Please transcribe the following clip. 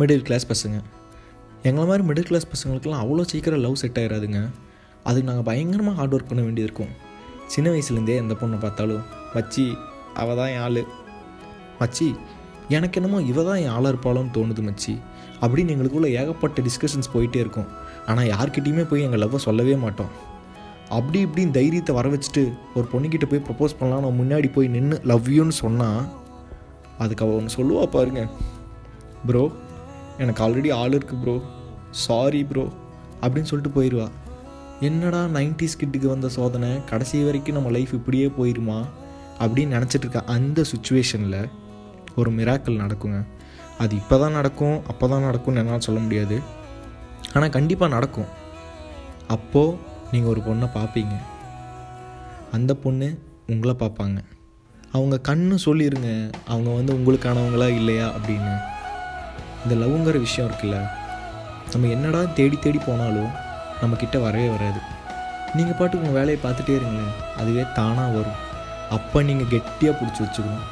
Middle class பசங்க. எங்களை மாதிரி மிடில் கிளாஸ் பசங்களுக்குலாம் அவ்வளோ சீக்கிரம் லவ் செட் ஆகிடாதுங்க அதுக்கு நாங்கள் பயங்கரமாக ஹார்ட் ஒர்க் பண்ண வேண்டியிருக்கோம். சின்ன வயசுலேருந்தே எந்த பொண்ணை பார்த்தாலும் மச்சி அவள் தான் என் ஆள். மச்சி எனக்கு என்னமோ இவ தான் என் ஆளாக இருப்பாளோன்னு தோணுது மச்சி. அப்படின்னு எங்களுக்குள்ள ஏகப்பட்ட டிஸ்கஷன்ஸ் போயிட்டே இருக்கும். ஆனால் யார்கிட்டையுமே போய் எங்கள் லவ்வை சொல்லவே மாட்டோம். அப்படி இப்படின்னு தைரியத்தை வர வச்சுட்டு ஒரு பொண்ணுக்கிட்ட போய் ப்ரப்போஸ் பண்ணலாம் நான் முன்னாடி போய் நின்று லவ்யூன்னு சொன்னால் அதுக்கு அவள் ஒன்று சொல்லுவா பாருங்கள் ப்ரோ எனக்கு ஆல்ரெடி ஆள் இருக்குது ப்ரோ சாரி ப்ரோ அப்படின்னு சொல்லிட்டு போயிடுவா என்னடா நைன்டிஸ் கிட்டுக்கு வந்த சோதனை? கடைசி வரைக்கும் நம்ம லைஃப் இப்படியே போயிருமா? அப்படின்னு நினச்சிட்டு இருக்க அந்த சுச்சுவேஷனில் ஒரு மிராக்கள் நடக்குங்க. அது இப்போ தான் நடக்கும் அப்போ தான் நடக்கும்னு என்னால் சொல்ல முடியாது. ஆனால் கண்டிப்பாக நடக்கும். அப்போது நீங்கள் ஒரு பொண்ணை பார்ப்பீங்க அந்த பொண்ணு உங்களை பார்ப்பாங்க அவங்க கண்ணு சொல்லிடுங்க அவங்க வந்து உங்களுக்கானவங்களா இல்லையா அப்படின்னு. இந்த லவ்ங்கிற விஷயம் இருக்குல்ல நம்ம என்னடா தேடி தேடி போனாலும் நம்மக்கிட்ட வரவே வராது. நீங்கள் பாட்டுக்கு உங்கள் வேலையை பார்த்துட்டே இருங்களேன் அதுவே தானாக வரும். அப்போ நீங்கள் கெட்டியாக பிடிச்சி வச்சுக்கணும்.